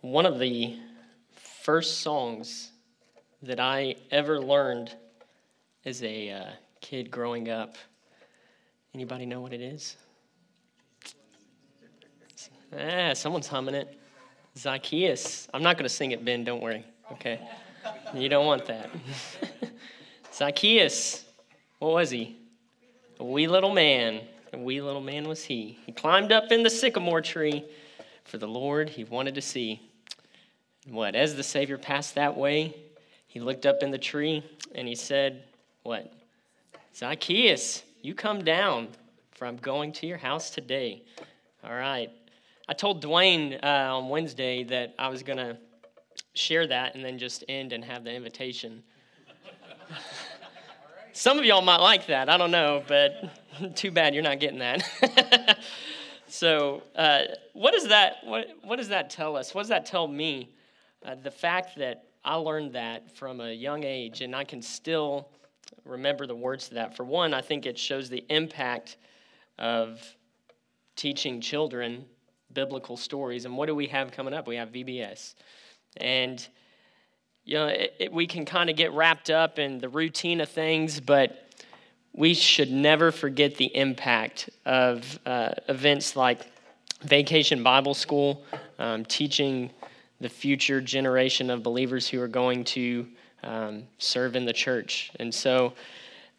One of the first songs that I ever learned as a uh, kid growing up. Anybody know what it is? Ah, someone's humming it. Zacchaeus. I'm not going to sing it, Ben, don't worry. Okay. You don't want that. Zacchaeus. What was he? A wee little man. A wee little man was he. He climbed up in the sycamore tree for the Lord he wanted to see. What? As the Savior passed that way, he looked up in the tree and he said, What? Zacchaeus, you come down, for I'm going to your house today. All right. I told Dwayne uh, on Wednesday that I was going to share that and then just end and have the invitation. Some of y'all might like that. I don't know, but too bad you're not getting that. so, uh, what does that what, what does that tell us? What does that tell me? Uh, the fact that I learned that from a young age, and I can still remember the words to that. For one, I think it shows the impact of teaching children biblical stories. And what do we have coming up? We have VBS. And, you know, it, it, we can kind of get wrapped up in the routine of things, but we should never forget the impact of uh, events like Vacation Bible School, um, teaching the future generation of believers who are going to um, serve in the church. And so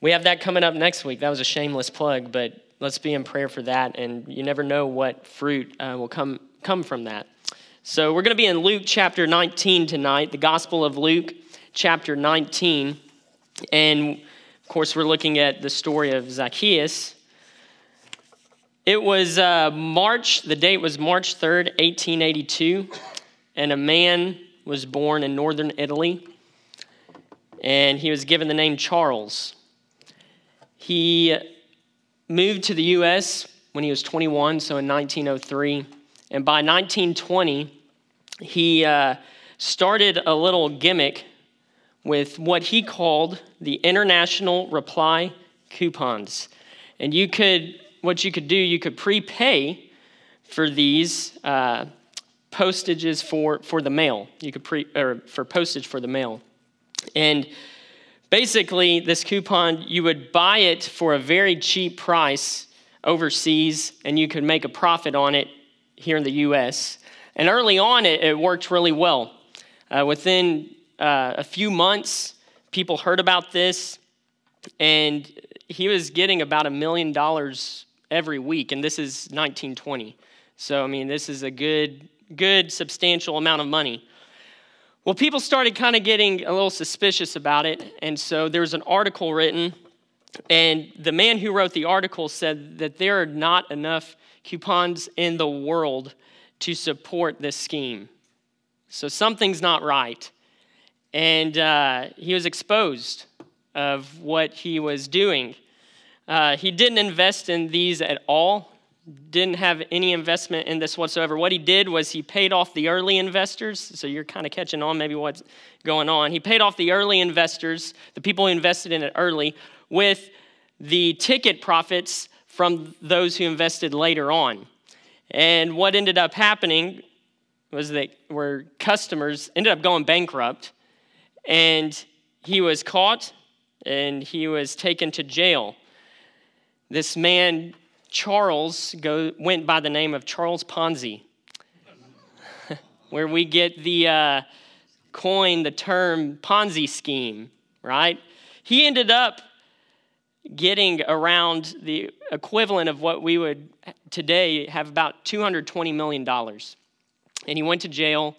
we have that coming up next week. That was a shameless plug, but let's be in prayer for that. And you never know what fruit uh, will come, come from that. So we're going to be in Luke chapter 19 tonight, the Gospel of Luke chapter 19. And of course, we're looking at the story of Zacchaeus. It was uh, March, the date was March 3rd, 1882 and a man was born in northern Italy, and he was given the name Charles. He moved to the U.S. when he was 21, so in 1903, and by 1920, he uh, started a little gimmick with what he called the International Reply Coupons. And you could, what you could do, you could prepay for these uh, postages for, for the mail. You could pre, or for postage for the mail. And basically, this coupon, you would buy it for a very cheap price overseas, and you could make a profit on it here in the US. And early on, it, it worked really well. Uh, within uh, a few months, people heard about this, and he was getting about a million dollars every week, and this is 1920. So, I mean, this is a good good, substantial amount of money. Well, people started kind of getting a little suspicious about it, and so there was an article written, and the man who wrote the article said that there are not enough coupons in the world to support this scheme. So something's not right. And uh, he was exposed of what he was doing. Uh, he didn't invest in these at all didn't have any investment in this whatsoever. What he did was he paid off the early investors. So you're kind of catching on maybe what's going on. He paid off the early investors, the people who invested in it early, with the ticket profits from those who invested later on. And what ended up happening was that where customers ended up going bankrupt and he was caught and he was taken to jail. This man Charles go, went by the name of Charles Ponzi, where we get the uh, coin, the term Ponzi scheme, right? He ended up getting around the equivalent of what we would today have about $220 million. And he went to jail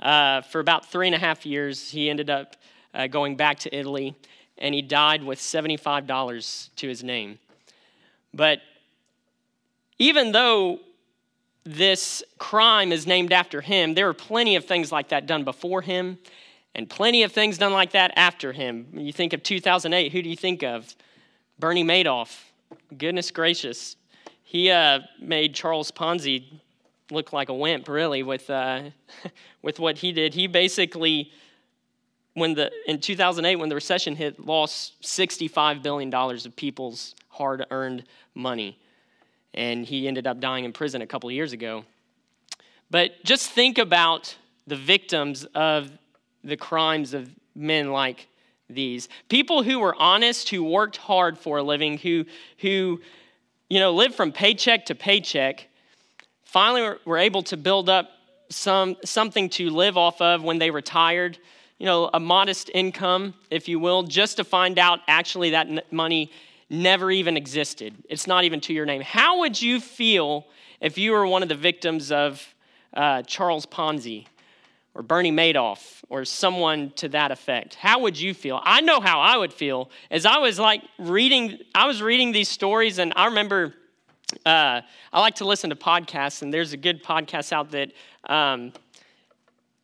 uh, for about three and a half years. He ended up uh, going back to Italy, and he died with $75 to his name. But even though this crime is named after him, there are plenty of things like that done before him and plenty of things done like that after him. You think of 2008, who do you think of? Bernie Madoff. Goodness gracious. He uh, made Charles Ponzi look like a wimp, really, with, uh, with what he did. He basically, when the, in 2008, when the recession hit, lost $65 billion of people's hard earned money and he ended up dying in prison a couple years ago. But just think about the victims of the crimes of men like these. People who were honest, who worked hard for a living, who, who you know, lived from paycheck to paycheck, finally were able to build up some, something to live off of when they retired, you know, a modest income, if you will, just to find out actually that money never even existed. It's not even to your name. How would you feel if you were one of the victims of uh, Charles Ponzi or Bernie Madoff or someone to that effect? How would you feel? I know how I would feel as I was like reading, I was reading these stories, and I remember uh, I like to listen to podcasts, and there's a good podcast out that um,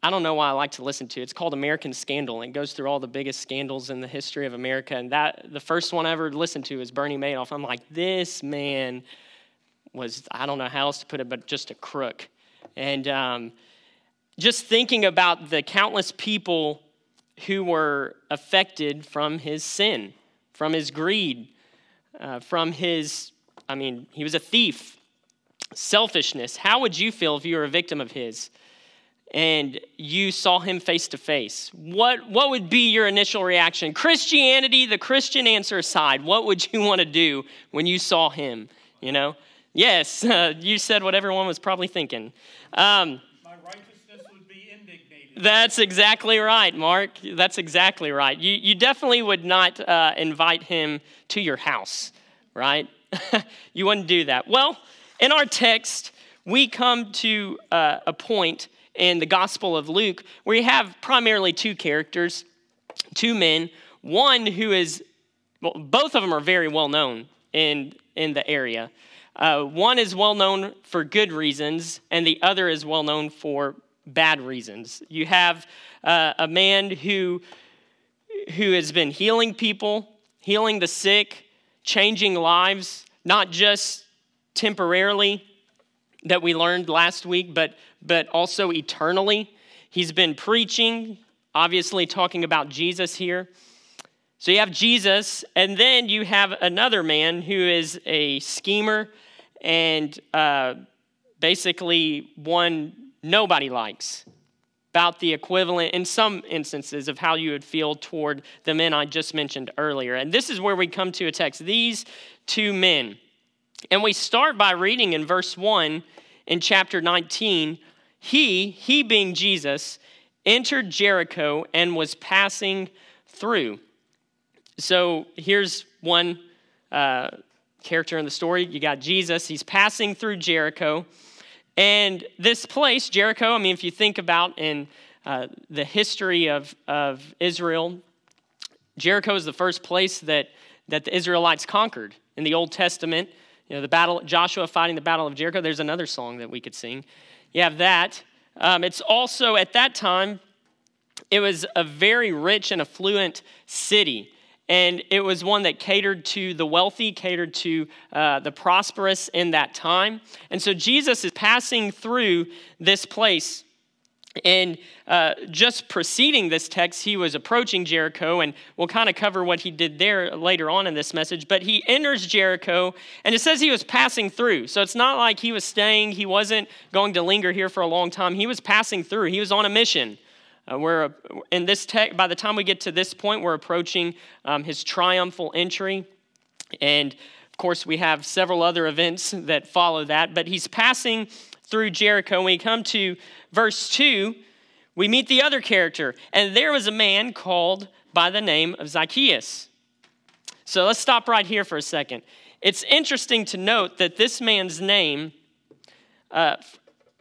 I don't know why I like to listen to. It's called American Scandal, and it goes through all the biggest scandals in the history of America. And that the first one I ever listened to is Bernie Madoff. I'm like, this man was I don't know how else to put it, but just a crook. And um, just thinking about the countless people who were affected from his sin, from his greed, uh, from his, I mean, he was a thief, selfishness. How would you feel if you were a victim of his and you saw him face to face? What, what would be your initial reaction? Christianity, the Christian answer aside, what would you want to do when you saw him? You know? Yes, uh, you said what everyone was probably thinking. Um, My righteousness would be indignated. that's exactly right, Mark. That's exactly right. You, you definitely would not uh, invite him to your house, right? you wouldn't do that. Well, in our text, we come to uh, a point in the Gospel of Luke where you have primarily two characters, two men. One who is, well, both of them are very well known in, in the area. Uh, one is well known for good reasons, and the other is well known for bad reasons. You have uh, a man who, who has been healing people, healing the sick, changing lives, not just temporarily that we learned last week, but, but also eternally. He's been preaching, obviously talking about Jesus here. So you have Jesus, and then you have another man who is a schemer and uh, basically one nobody likes. About the equivalent, in some instances, of how you would feel toward the men I just mentioned earlier. And this is where we come to a text these two men. And we start by reading in verse 1 in chapter 19 He, he being Jesus, entered Jericho and was passing through. So here's one uh, character in the story. You got Jesus, he's passing through Jericho. And this place, Jericho, I mean, if you think about in uh, the history of, of Israel, Jericho is the first place that, that the Israelites conquered in the Old Testament. You know, the battle, Joshua fighting the Battle of Jericho, there's another song that we could sing. You have that. Um, it's also, at that time, it was a very rich and affluent city and it was one that catered to the wealthy, catered to uh, the prosperous in that time. And so Jesus is passing through this place. And uh, just preceding this text, he was approaching Jericho, and we'll kind of cover what he did there later on in this message. But he enters Jericho, and it says he was passing through. So it's not like he was staying, he wasn't going to linger here for a long time. He was passing through, he was on a mission. Uh, we're in this text. By the time we get to this point, we're approaching um, his triumphal entry, and course, we have several other events that follow that. But he's passing through Jericho. When we come to verse two, we meet the other character, and there was a man called by the name of Zacchaeus. So let's stop right here for a second. It's interesting to note that this man's name uh,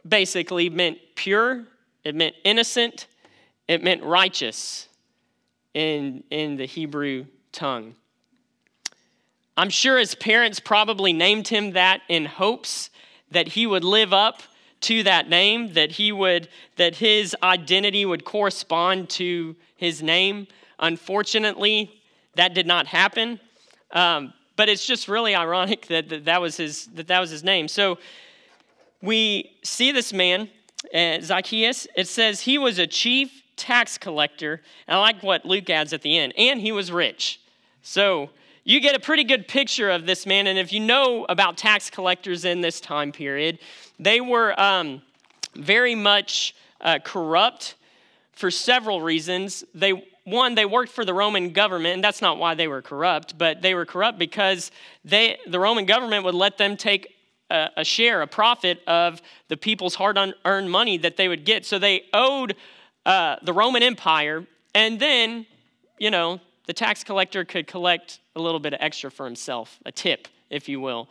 basically meant pure, it meant innocent, it meant righteous in, in the Hebrew tongue. I'm sure his parents probably named him that in hopes that he would live up to that name, that he would, that his identity would correspond to his name. Unfortunately, that did not happen. Um, but it's just really ironic that, that that was his that that was his name. So we see this man, uh, Zacchaeus. It says he was a chief tax collector. And I like what Luke adds at the end. And he was rich. So you get a pretty good picture of this man. And if you know about tax collectors in this time period, they were um, very much uh, corrupt for several reasons. They one, they worked for the Roman government, and that's not why they were corrupt, but they were corrupt because they, the Roman government would let them take a, a share, a profit of the people's hard earned money that they would get. So they owed uh, the Roman Empire, and then, you know, the tax collector could collect a little bit of extra for himself, a tip, if you will.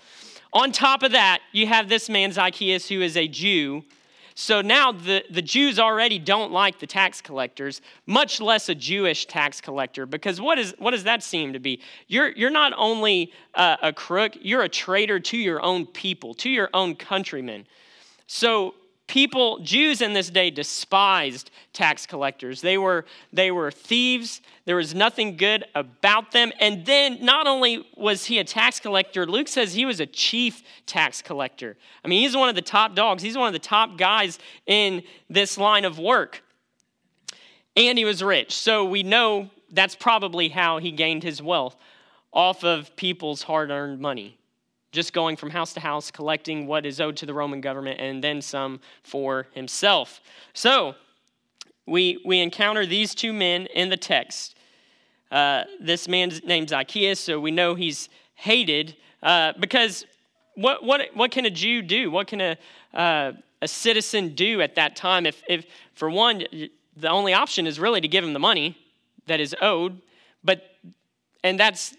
On top of that, you have this man, Zacchaeus, who is a Jew so now the, the Jews already don't like the tax collectors, much less a Jewish tax collector, because what, is, what does that seem to be? You're, you're not only a, a crook, you're a traitor to your own people, to your own countrymen. So people jews in this day despised tax collectors. They were they were thieves. There was nothing good about them. And then not only was he a tax collector luke says he was a chief tax collector. I mean he's one of the top dogs. He's one of the top guys in this line of work. And he was rich. So we know that's probably how he gained his wealth off of people's hard-earned money just going from house to house, collecting what is owed to the Roman government, and then some for himself. So, we, we encounter these two men in the text. Uh, this man's named Zacchaeus, so we know he's hated uh, because what, what, what can a Jew do? What can a, uh, a citizen do at that time? If, if, for one, the only option is really to give him the money that is owed, but and that's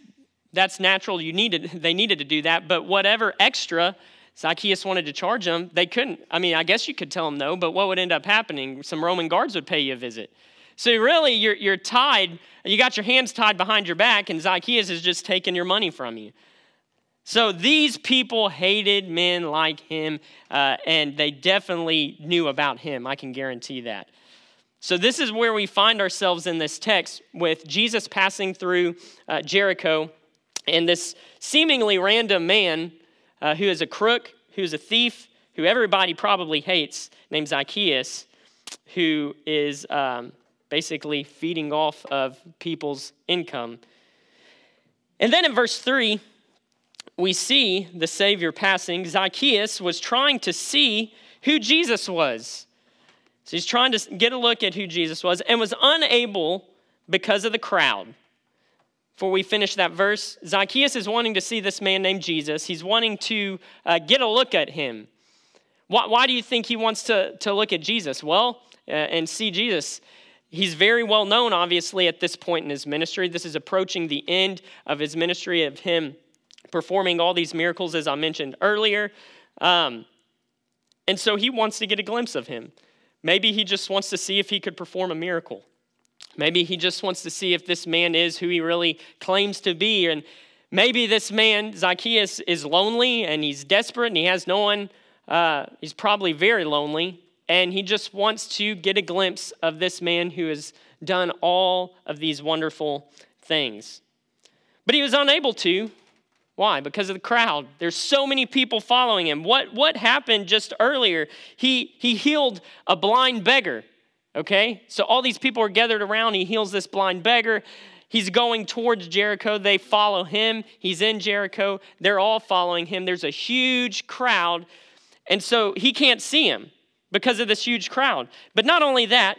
that's natural. You needed, they needed to do that. But whatever extra Zacchaeus wanted to charge them, they couldn't. I mean, I guess you could tell them no, but what would end up happening? Some Roman guards would pay you a visit. So really, you're, you're tied, you got your hands tied behind your back, and Zacchaeus is just taking your money from you. So these people hated men like him, uh, and they definitely knew about him. I can guarantee that. So, this is where we find ourselves in this text with Jesus passing through uh, Jericho and this seemingly random man uh, who is a crook, who's a thief, who everybody probably hates, named Zacchaeus, who is um, basically feeding off of people's income. And then in verse 3, we see the Savior passing. Zacchaeus was trying to see who Jesus was. So he's trying to get a look at who Jesus was and was unable because of the crowd before we finish that verse, Zacchaeus is wanting to see this man named Jesus. He's wanting to uh, get a look at him. Why, why, do you think he wants to, to look at Jesus? Well, uh, and see Jesus. He's very well known, obviously, at this point in his ministry. This is approaching the end of his ministry, of him performing all these miracles, as I mentioned earlier. Um, and so he wants to get a glimpse of him. Maybe he just wants to see if he could perform a miracle. Maybe he just wants to see if this man is who he really claims to be. And maybe this man, Zacchaeus, is lonely and he's desperate and he has no one. Uh, he's probably very lonely. And he just wants to get a glimpse of this man who has done all of these wonderful things. But he was unable to. Why? Because of the crowd. There's so many people following him. What, what happened just earlier? He, he healed a blind beggar. Okay? So all these people are gathered around. He heals this blind beggar. He's going towards Jericho. They follow him. He's in Jericho. They're all following him. There's a huge crowd. And so he can't see him because of this huge crowd. But not only that,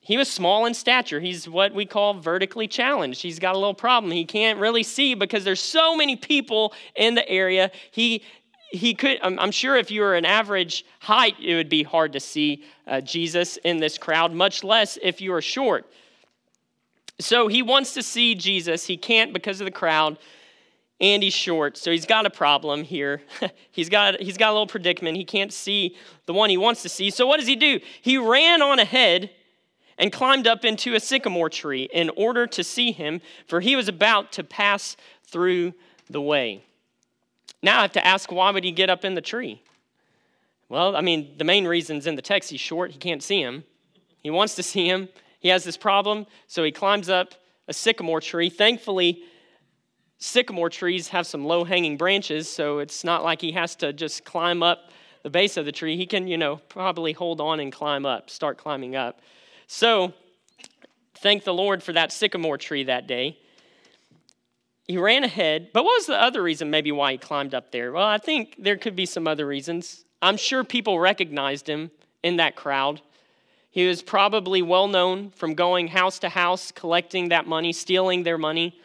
he was small in stature. He's what we call vertically challenged. He's got a little problem. He can't really see because there's so many people in the area. He he could, I'm sure if you were an average height, it would be hard to see uh, Jesus in this crowd, much less if you are short. So he wants to see Jesus. He can't because of the crowd, and he's short. So he's got a problem here. he's, got, he's got a little predicament. He can't see the one he wants to see. So what does he do? He ran on ahead and climbed up into a sycamore tree in order to see him, for he was about to pass through the way. Now I have to ask, why would he get up in the tree? Well, I mean, the main reason's in the text. He's short, he can't see him. He wants to see him. He has this problem, so he climbs up a sycamore tree. Thankfully, sycamore trees have some low hanging branches, so it's not like he has to just climb up the base of the tree. He can, you know, probably hold on and climb up, start climbing up. So, thank the Lord for that sycamore tree that day he ran ahead. But what was the other reason, maybe, why he climbed up there? Well, I think there could be some other reasons. I'm sure people recognized him in that crowd. He was probably well known from going house to house, collecting that money, stealing their money.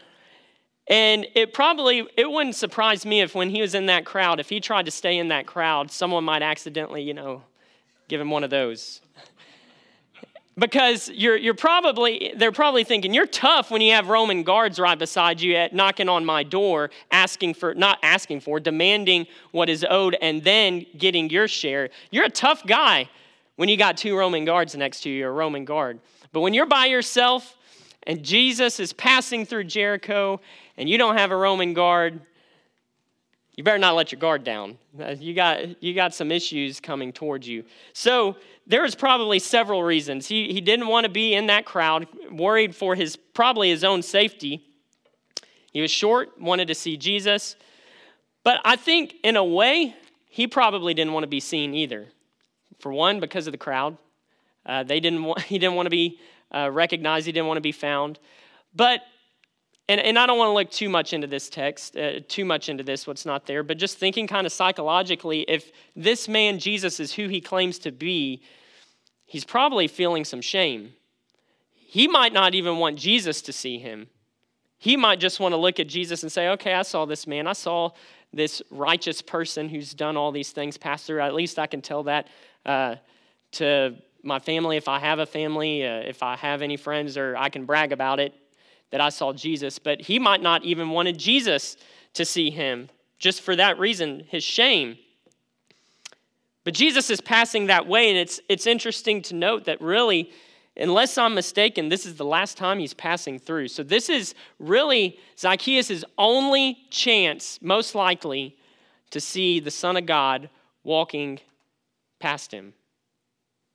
And it probably it wouldn't surprise me if when he was in that crowd, if he tried to stay in that crowd, someone might accidentally, you know, give him one of those. Because you're, you're probably they're probably thinking you're tough when you have roman guards right beside you at knocking on my door asking for not asking for demanding what is owed and then getting your share. You're a tough guy when you got two roman guards next to you a roman guard. But when you're by yourself and jesus is passing through jericho and you don't have a roman guard you better not let your guard down. Uh, you got, you got some issues coming towards you. So there was probably several reasons. He, he didn't want to be in that crowd, worried for his probably his own safety. He was short, wanted to see Jesus. But I think in a way, he probably didn't want to be seen either. For one, because of the crowd. Uh, they didn't he didn't want to be uh, recognized, he didn't want to be found. But and, and I don't want to look too much into this text, uh, too much into this, what's not there, but just thinking kind of psychologically, if this man, Jesus, is who he claims to be, he's probably feeling some shame. He might not even want Jesus to see him. He might just want to look at Jesus and say, okay, I saw this man. I saw this righteous person who's done all these things Pastor. At least I can tell that uh, to my family if I have a family, uh, if I have any friends, or I can brag about it that I saw Jesus, but he might not even wanted Jesus to see him. Just for that reason, his shame. But Jesus is passing that way, and it's, it's interesting to note that really, unless I'm mistaken, this is the last time he's passing through. So this is really Zacchaeus' only chance, most likely, to see the Son of God walking past him.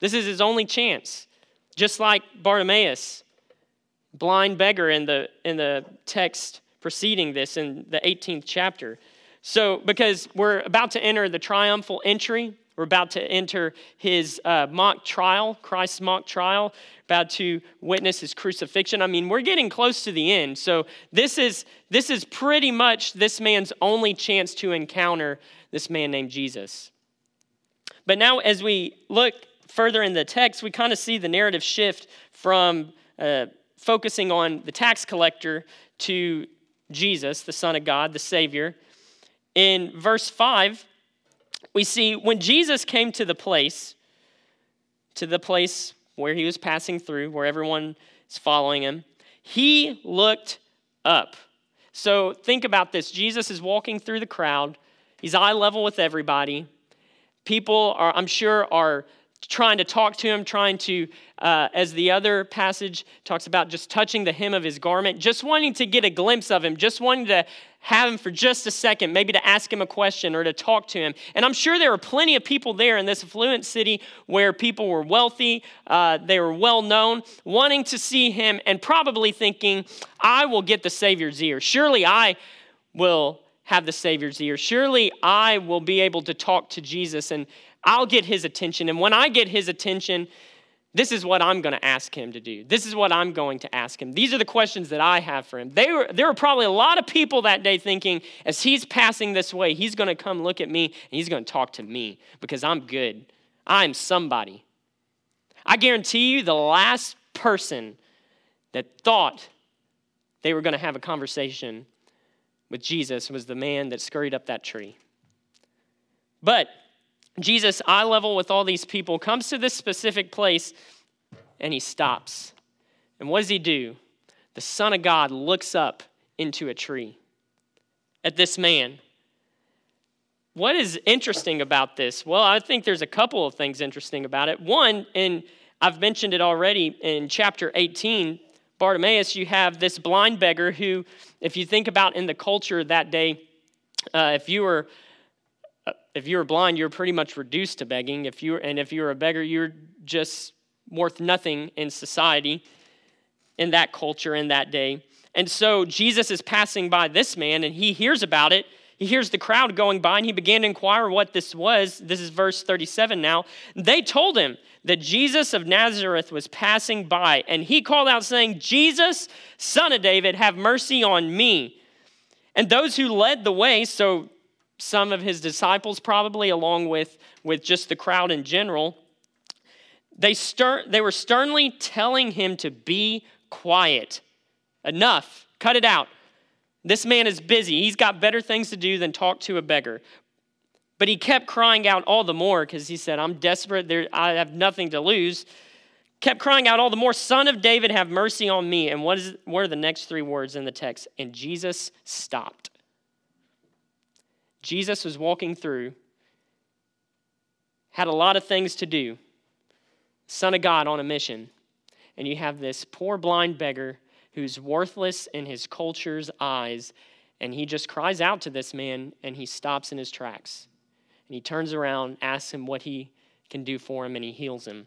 This is his only chance. Just like Bartimaeus, blind beggar in the, in the text preceding this in the 18th chapter. So, because we're about to enter the triumphal entry, we're about to enter his uh, mock trial, Christ's mock trial, about to witness his crucifixion. I mean, we're getting close to the end. So, this is, this is pretty much this man's only chance to encounter this man named Jesus. But now, as we look further in the text, we kind of see the narrative shift from uh, focusing on the tax collector to Jesus, the Son of God, the Savior. In verse 5, we see when Jesus came to the place, to the place where he was passing through, where everyone is following him, he looked up. So think about this Jesus is walking through the crowd, he's eye level with everybody. People are, I'm sure, are trying to talk to him, trying to, uh, as the other passage talks about, just touching the hem of his garment, just wanting to get a glimpse of him, just wanting to have him for just a second, maybe to ask him a question or to talk to him. And I'm sure there were plenty of people there in this affluent city where people were wealthy, uh, they were well known, wanting to see him and probably thinking, I will get the Savior's ear. Surely I will have the Savior's ear. Surely I will be able to talk to Jesus and I'll get his attention. And when I get his attention, this is what I'm going to ask him to do. This is what I'm going to ask him. These are the questions that I have for him. They were, there were probably a lot of people that day thinking, as he's passing this way, he's going to come look at me and he's going to talk to me because I'm good. I'm somebody. I guarantee you, the last person that thought they were going to have a conversation with Jesus was the man that scurried up that tree. But Jesus, eye level with all these people, comes to this specific place and he stops. And what does he do? The Son of God looks up into a tree at this man. What is interesting about this? Well, I think there's a couple of things interesting about it. One, and I've mentioned it already in chapter 18, Bartimaeus, you have this blind beggar who, if you think about in the culture that day, uh, if you were if you were blind, you're pretty much reduced to begging. If you and if you're a beggar, you're just worth nothing in society, in that culture, in that day. And so Jesus is passing by this man, and he hears about it. He hears the crowd going by, and he began to inquire what this was. This is verse 37 now. They told him that Jesus of Nazareth was passing by, and he called out, saying, Jesus, son of David, have mercy on me. And those who led the way, so some of his disciples, probably, along with, with just the crowd in general, They, stern, they were sternly telling him to be quiet. Enough. Cut it out. This man is busy. He's got better things to do than talk to a beggar. But he kept crying out all the more because he said, I'm desperate. There, I have nothing to lose. Kept crying out all the more, Son of David, have mercy on me. And what, is, what are the next three words in the text? And Jesus stopped. Jesus was walking through, had a lot of things to do, Son of God on a mission. And you have this poor blind beggar who's worthless in his culture's eyes. And he just cries out to this man and he stops in his tracks. And he turns around, asks him what he can do for him, and he heals him.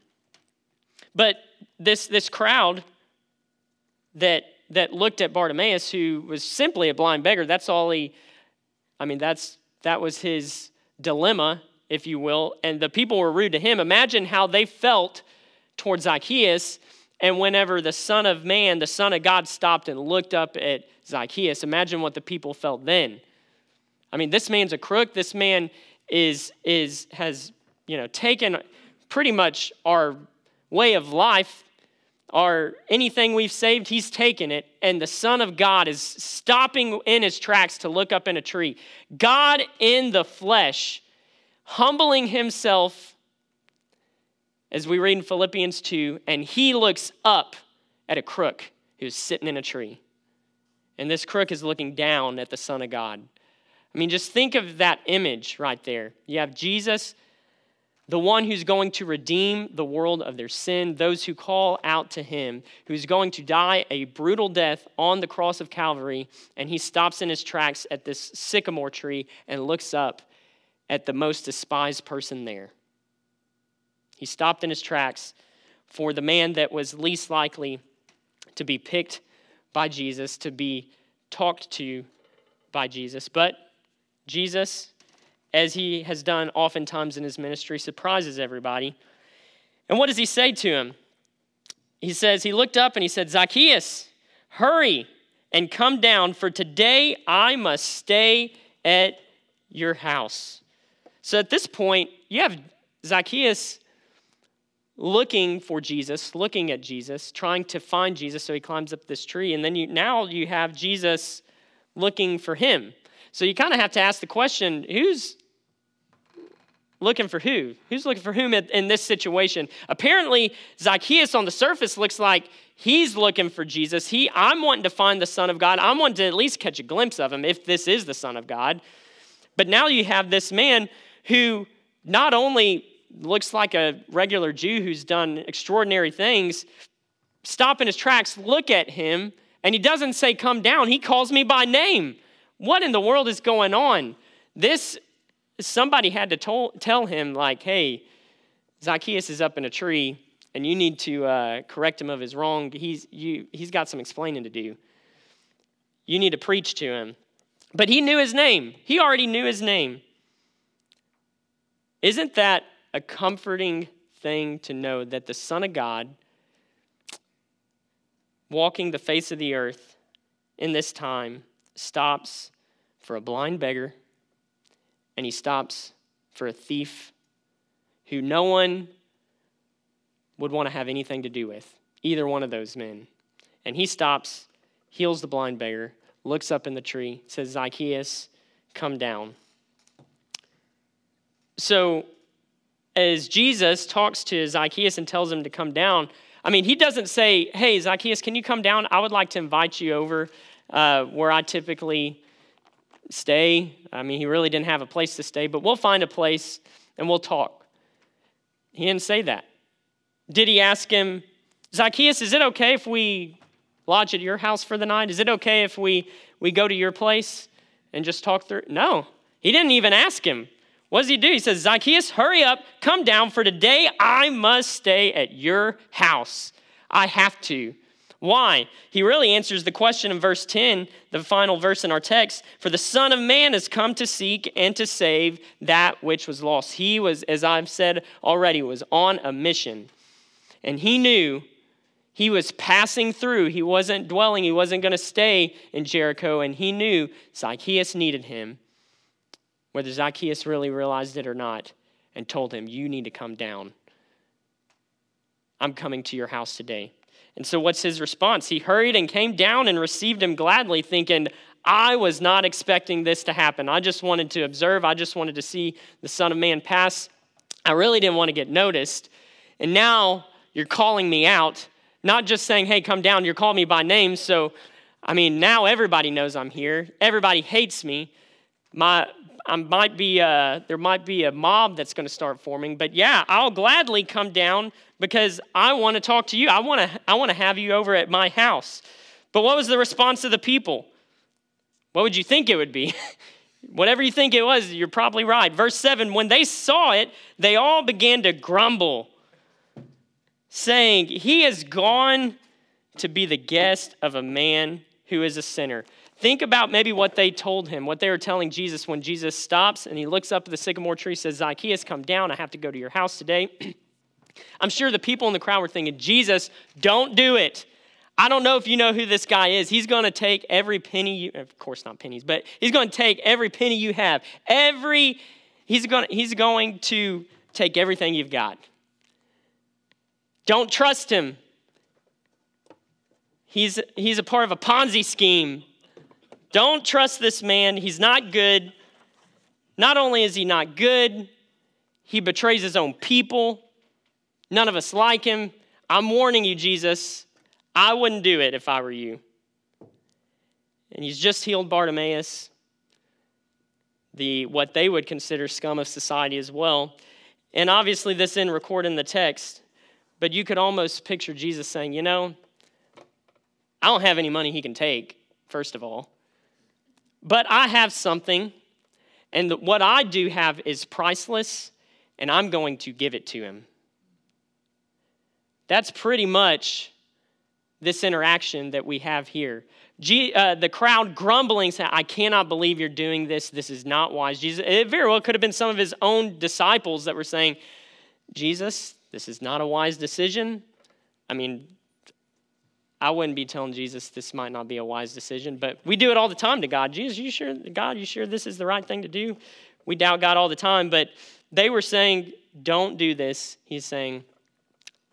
But this, this crowd that, that looked at Bartimaeus, who was simply a blind beggar, that's all he, I mean, that's, that was his dilemma, if you will. And the people were rude to him. Imagine how they felt towards Zacchaeus and whenever the Son of Man, the Son of God, stopped and looked up at Zacchaeus, imagine what the people felt then. I mean, this man's a crook. This man is, is, has you know, taken pretty much our way of life, our anything we've saved, he's taken it. And the Son of God is stopping in his tracks to look up in a tree. God in the flesh, humbling himself as we read in Philippians 2, and he looks up at a crook who's sitting in a tree. And this crook is looking down at the Son of God. I mean, just think of that image right there. You have Jesus, the one who's going to redeem the world of their sin, those who call out to him, who's going to die a brutal death on the cross of Calvary, and he stops in his tracks at this sycamore tree and looks up at the most despised person there. He stopped in his tracks for the man that was least likely to be picked by Jesus, to be talked to by Jesus. But Jesus, as he has done oftentimes in his ministry, surprises everybody. And what does he say to him? He says, He looked up and he said, Zacchaeus, hurry and come down, for today I must stay at your house. So at this point, you have Zacchaeus looking for Jesus, looking at Jesus, trying to find Jesus. So he climbs up this tree. And then you, now you have Jesus looking for him. So you kind of have to ask the question who's looking for who? Who's looking for whom in this situation? Apparently, Zacchaeus on the surface looks like he's looking for Jesus. He, I'm wanting to find the Son of God. I'm wanting to at least catch a glimpse of him if this is the Son of God. But now you have this man who not only looks like a regular Jew who's done extraordinary things, stop in his tracks, look at him, and he doesn't say, Come down. He calls me by name. What in the world is going on? This, somebody had to tol- tell him, like, hey, Zacchaeus is up in a tree, and you need to uh, correct him of his wrong. He's, you, he's got some explaining to do. You need to preach to him. But he knew his name, he already knew his name. Isn't that a comforting thing to know that the Son of God, walking the face of the earth in this time, stops for a blind beggar and he stops for a thief who no one would want to have anything to do with, either one of those men. And he stops, heals the blind beggar, looks up in the tree, says, Zacchaeus, come down. So as Jesus talks to Zacchaeus and tells him to come down, I mean, he doesn't say, Hey, Zacchaeus, can you come down? I would like to invite you over uh, where I typically stay. I mean, he really didn't have a place to stay, but we'll find a place and we'll talk. He didn't say that. Did he ask him, Zacchaeus, is it okay if we lodge at your house for the night? Is it okay if we, we go to your place and just talk through? No, he didn't even ask him. What does he do? He says, Zacchaeus, hurry up, come down, for today I must stay at your house. I have to. Why? He really answers the question in verse 10, the final verse in our text. For the Son of Man has come to seek and to save that which was lost. He was, as I've said already, was on a mission. And he knew he was passing through. He wasn't dwelling, he wasn't going to stay in Jericho. And he knew Zacchaeus needed him whether Zacchaeus really realized it or not, and told him, You need to come down. I'm coming to your house today. And so, what's his response? He hurried and came down and received him gladly, thinking, I was not expecting this to happen. I just wanted to observe, I just wanted to see the Son of Man pass. I really didn't want to get noticed. And now you're calling me out, not just saying, hey, come down, you're calling me by name. So, I mean, now everybody knows I'm here. Everybody hates me. My, I might be a, there might be a mob that's going to start forming, but yeah, I'll gladly come down because I want to talk to you. I want to, I want to have you over at my house. But what was the response of the people? What would you think it would be? Whatever you think it was, you're probably right. Verse 7 When they saw it, they all began to grumble, saying, He has gone to be the guest of a man who is a sinner. Think about maybe what they told him, what they were telling Jesus when Jesus stops and he looks up at the sycamore tree, says, Zacchaeus, come down. I have to go to your house today. I'm sure the people in the crowd were thinking, Jesus, don't do it. I don't know if you know who this guy is. He's going to take every penny you, of course not pennies, but he's going to take every penny you have. Every, he's going, he's going to take everything you've got. Don't trust him. He's, he's a part of a Ponzi scheme. Don't trust this man. He's not good. Not only is he not good, he betrays his own people. None of us like him. I'm warning you, Jesus. I wouldn't do it if I were you. And he's just healed Bartimaeus, the what they would consider scum of society as well. And obviously, this didn't record in the text, but you could almost picture Jesus saying, You know, I don't have any money he can take, first of all, but I have something, and what I do have is priceless, and I'm going to give it to him. That's pretty much this interaction that we have here. G, uh, the crowd grumbling, saying, I cannot believe you're doing this. This is not wise. Jesus, it very well could have been some of his own disciples that were saying, Jesus, this is not a wise decision. I mean, I wouldn't be telling Jesus this might not be a wise decision, but we do it all the time to God. Jesus, you sure, God, you sure this is the right thing to do? We doubt God all the time, but they were saying, Don't do this. He's saying,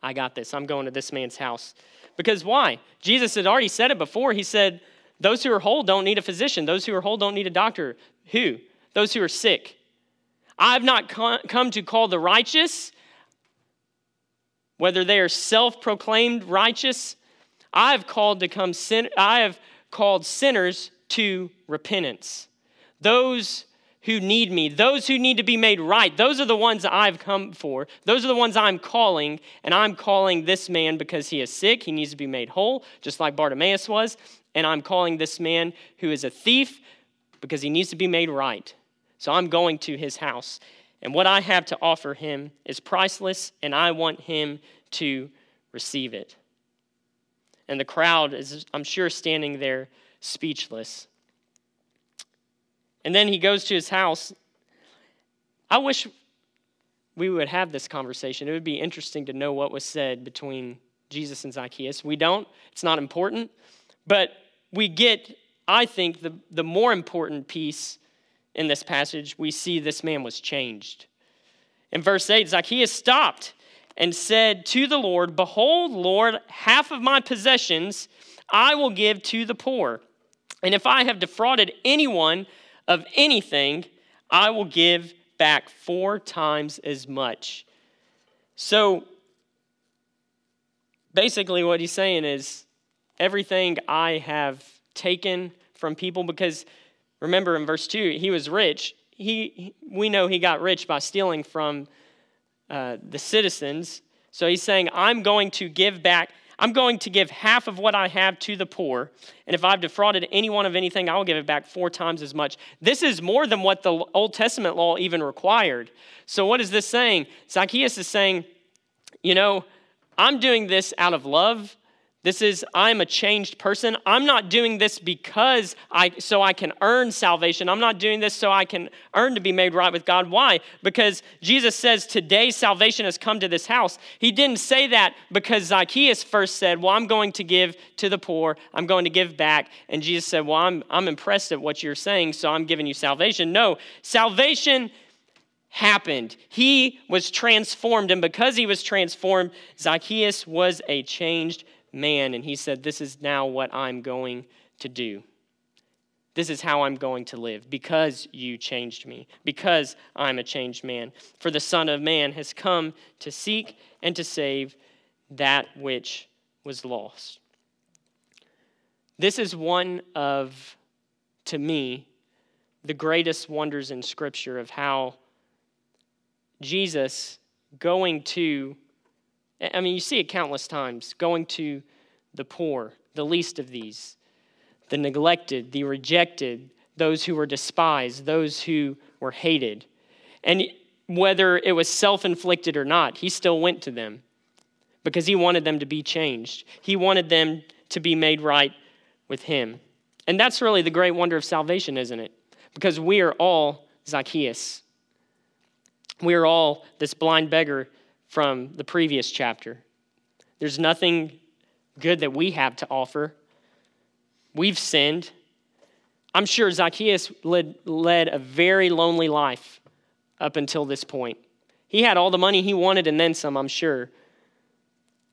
I got this. I'm going to this man's house. Because why? Jesus had already said it before. He said, Those who are whole don't need a physician. Those who are whole don't need a doctor. Who? Those who are sick. I have not come to call the righteous, whether they are self proclaimed righteous. I have called to come sin- I have called sinners to repentance. Those who need me, those who need to be made right. Those are the ones I've come for. Those are the ones I'm calling, and I'm calling this man because he is sick. He needs to be made whole, just like Bartimaeus was. And I'm calling this man who is a thief because he needs to be made right. So I'm going to his house. And what I have to offer him is priceless, and I want him to receive it. And the crowd is, I'm sure, standing there speechless. And then he goes to his house. I wish we would have this conversation. It would be interesting to know what was said between Jesus and Zacchaeus. We don't, it's not important. But we get, I think, the, the more important piece in this passage. We see this man was changed. In verse 8, Zacchaeus stopped and said to the Lord, Behold, Lord, half of my possessions I will give to the poor. And if I have defrauded anyone, of anything, I will give back four times as much. So basically, what he's saying is everything I have taken from people, because remember in verse 2, he was rich. He, we know he got rich by stealing from uh, the citizens. So he's saying, I'm going to give back I'm going to give half of what I have to the poor, and if I've defrauded anyone of anything, I will give it back four times as much. This is more than what the Old Testament law even required. So, what is this saying? Zacchaeus is saying, You know, I'm doing this out of love this is I'm a changed person. I'm not doing this because I so I can earn salvation. I'm not doing this so I can earn to be made right with God. Why? Because Jesus says today salvation has come to this house. He didn't say that because Zacchaeus first said, "Well, I'm going to give to the poor. I'm going to give back." And Jesus said, "Well, I'm I'm impressed at what you're saying, so I'm giving you salvation." No, salvation happened. He was transformed, and because he was transformed, Zacchaeus was a changed man. And he said, This is now what I'm going to do. This is how I'm going to live because you changed me, because I'm a changed man. For the Son of Man has come to seek and to save that which was lost. This is one of, to me, the greatest wonders in Scripture of how Jesus going to, I mean, you see it countless times, going to the poor, the least of these, the neglected, the rejected, those who were despised, those who were hated. And whether it was self inflicted or not, he still went to them because he wanted them to be changed. He wanted them to be made right with him. And that's really the great wonder of salvation, isn't it? Because we are all Zacchaeus. We are all this blind beggar from the previous chapter. There's nothing good that we have to offer. We've sinned. I'm sure Zacchaeus led, led a very lonely life up until this point. He had all the money he wanted and then some, I'm sure.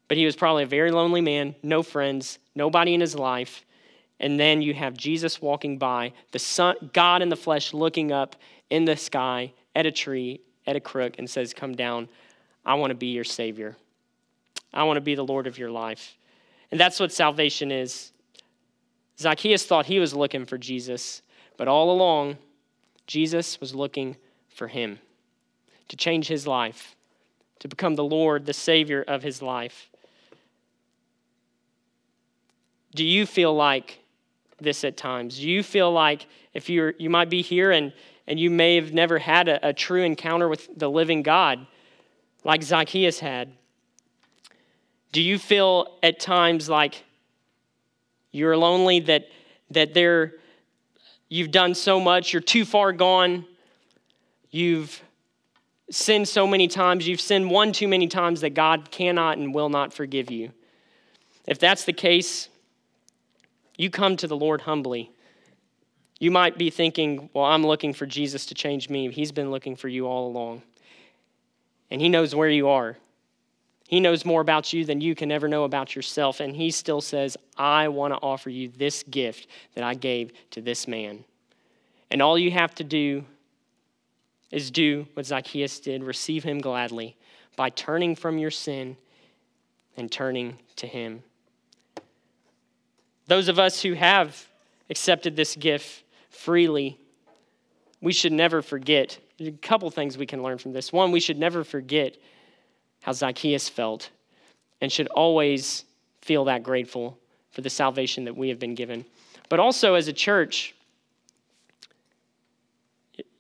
But he was probably a very lonely man, no friends, nobody in his life. And then you have Jesus walking by, the son, God in the flesh looking up in the sky at a tree, at a crook, and says, Come down. I want to be your Savior. I want to be the Lord of your life. And that's what salvation is. Zacchaeus thought he was looking for Jesus, but all along, Jesus was looking for him to change his life, to become the Lord, the Savior of his life. Do you feel like this at times? Do you feel like if you're you might be here and and you may have never had a, a true encounter with the living God like Zacchaeus had? Do you feel at times like you're lonely that that there you've done so much, you're too far gone, you've sinned so many times, you've sinned one too many times that God cannot and will not forgive you. If that's the case, you come to the Lord humbly. You might be thinking, well, I'm looking for Jesus to change me. He's been looking for you all along. And He knows where you are. He knows more about you than you can ever know about yourself. And He still says, I want to offer you this gift that I gave to this man. And all you have to do is do what Zacchaeus did receive Him gladly by turning from your sin and turning to Him. Those of us who have accepted this gift freely, we should never forget. A couple things we can learn from this. One, we should never forget how Zacchaeus felt and should always feel that grateful for the salvation that we have been given. But also, as a church,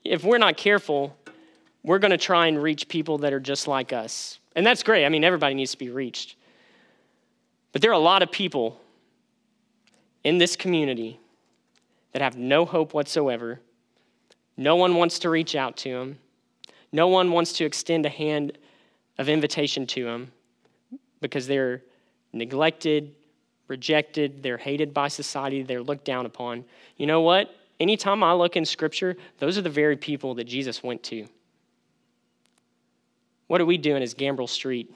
if we're not careful, we're going to try and reach people that are just like us. And that's great. I mean, everybody needs to be reached. But there are a lot of people in this community that have no hope whatsoever. No one wants to reach out to them. No one wants to extend a hand of invitation to them because they're neglected, rejected, they're hated by society, they're looked down upon. You know what? Anytime I look in Scripture, those are the very people that Jesus went to. What are we doing as Gambrell Street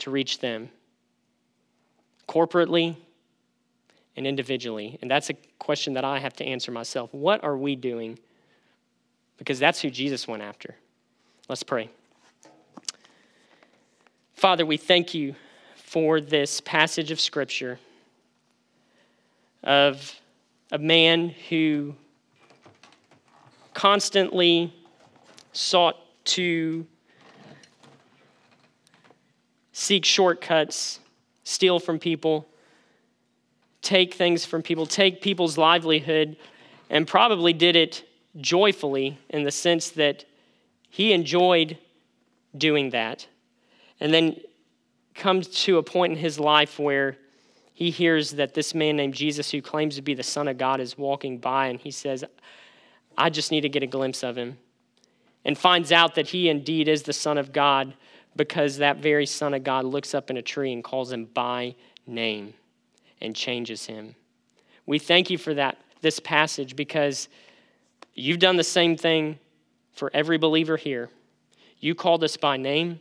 to reach them? Corporately, and individually? And that's a question that I have to answer myself. What are we doing? Because that's who Jesus went after. Let's pray. Father, we thank you for this passage of Scripture of a man who constantly sought to seek shortcuts, steal from people take things from people, take people's livelihood, and probably did it joyfully in the sense that he enjoyed doing that. And then comes to a point in his life where he hears that this man named Jesus, who claims to be the Son of God, is walking by, and he says, I just need to get a glimpse of him. And finds out that he indeed is the Son of God because that very Son of God looks up in a tree and calls him by name and changes him. We thank you for that this passage because you've done the same thing for every believer here. You called us by name.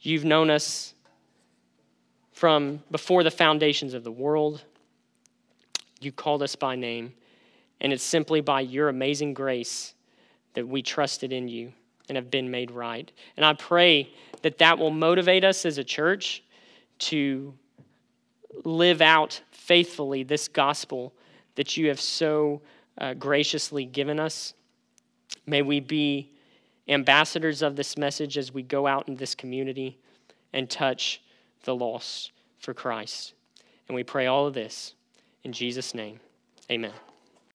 You've known us from before the foundations of the world. You called us by name. And it's simply by your amazing grace that we trusted in you and have been made right. And I pray that that will motivate us as a church to live out faithfully this gospel that you have so uh, graciously given us. May we be ambassadors of this message as we go out in this community and touch the lost for Christ. And we pray all of this in Jesus' name. Amen.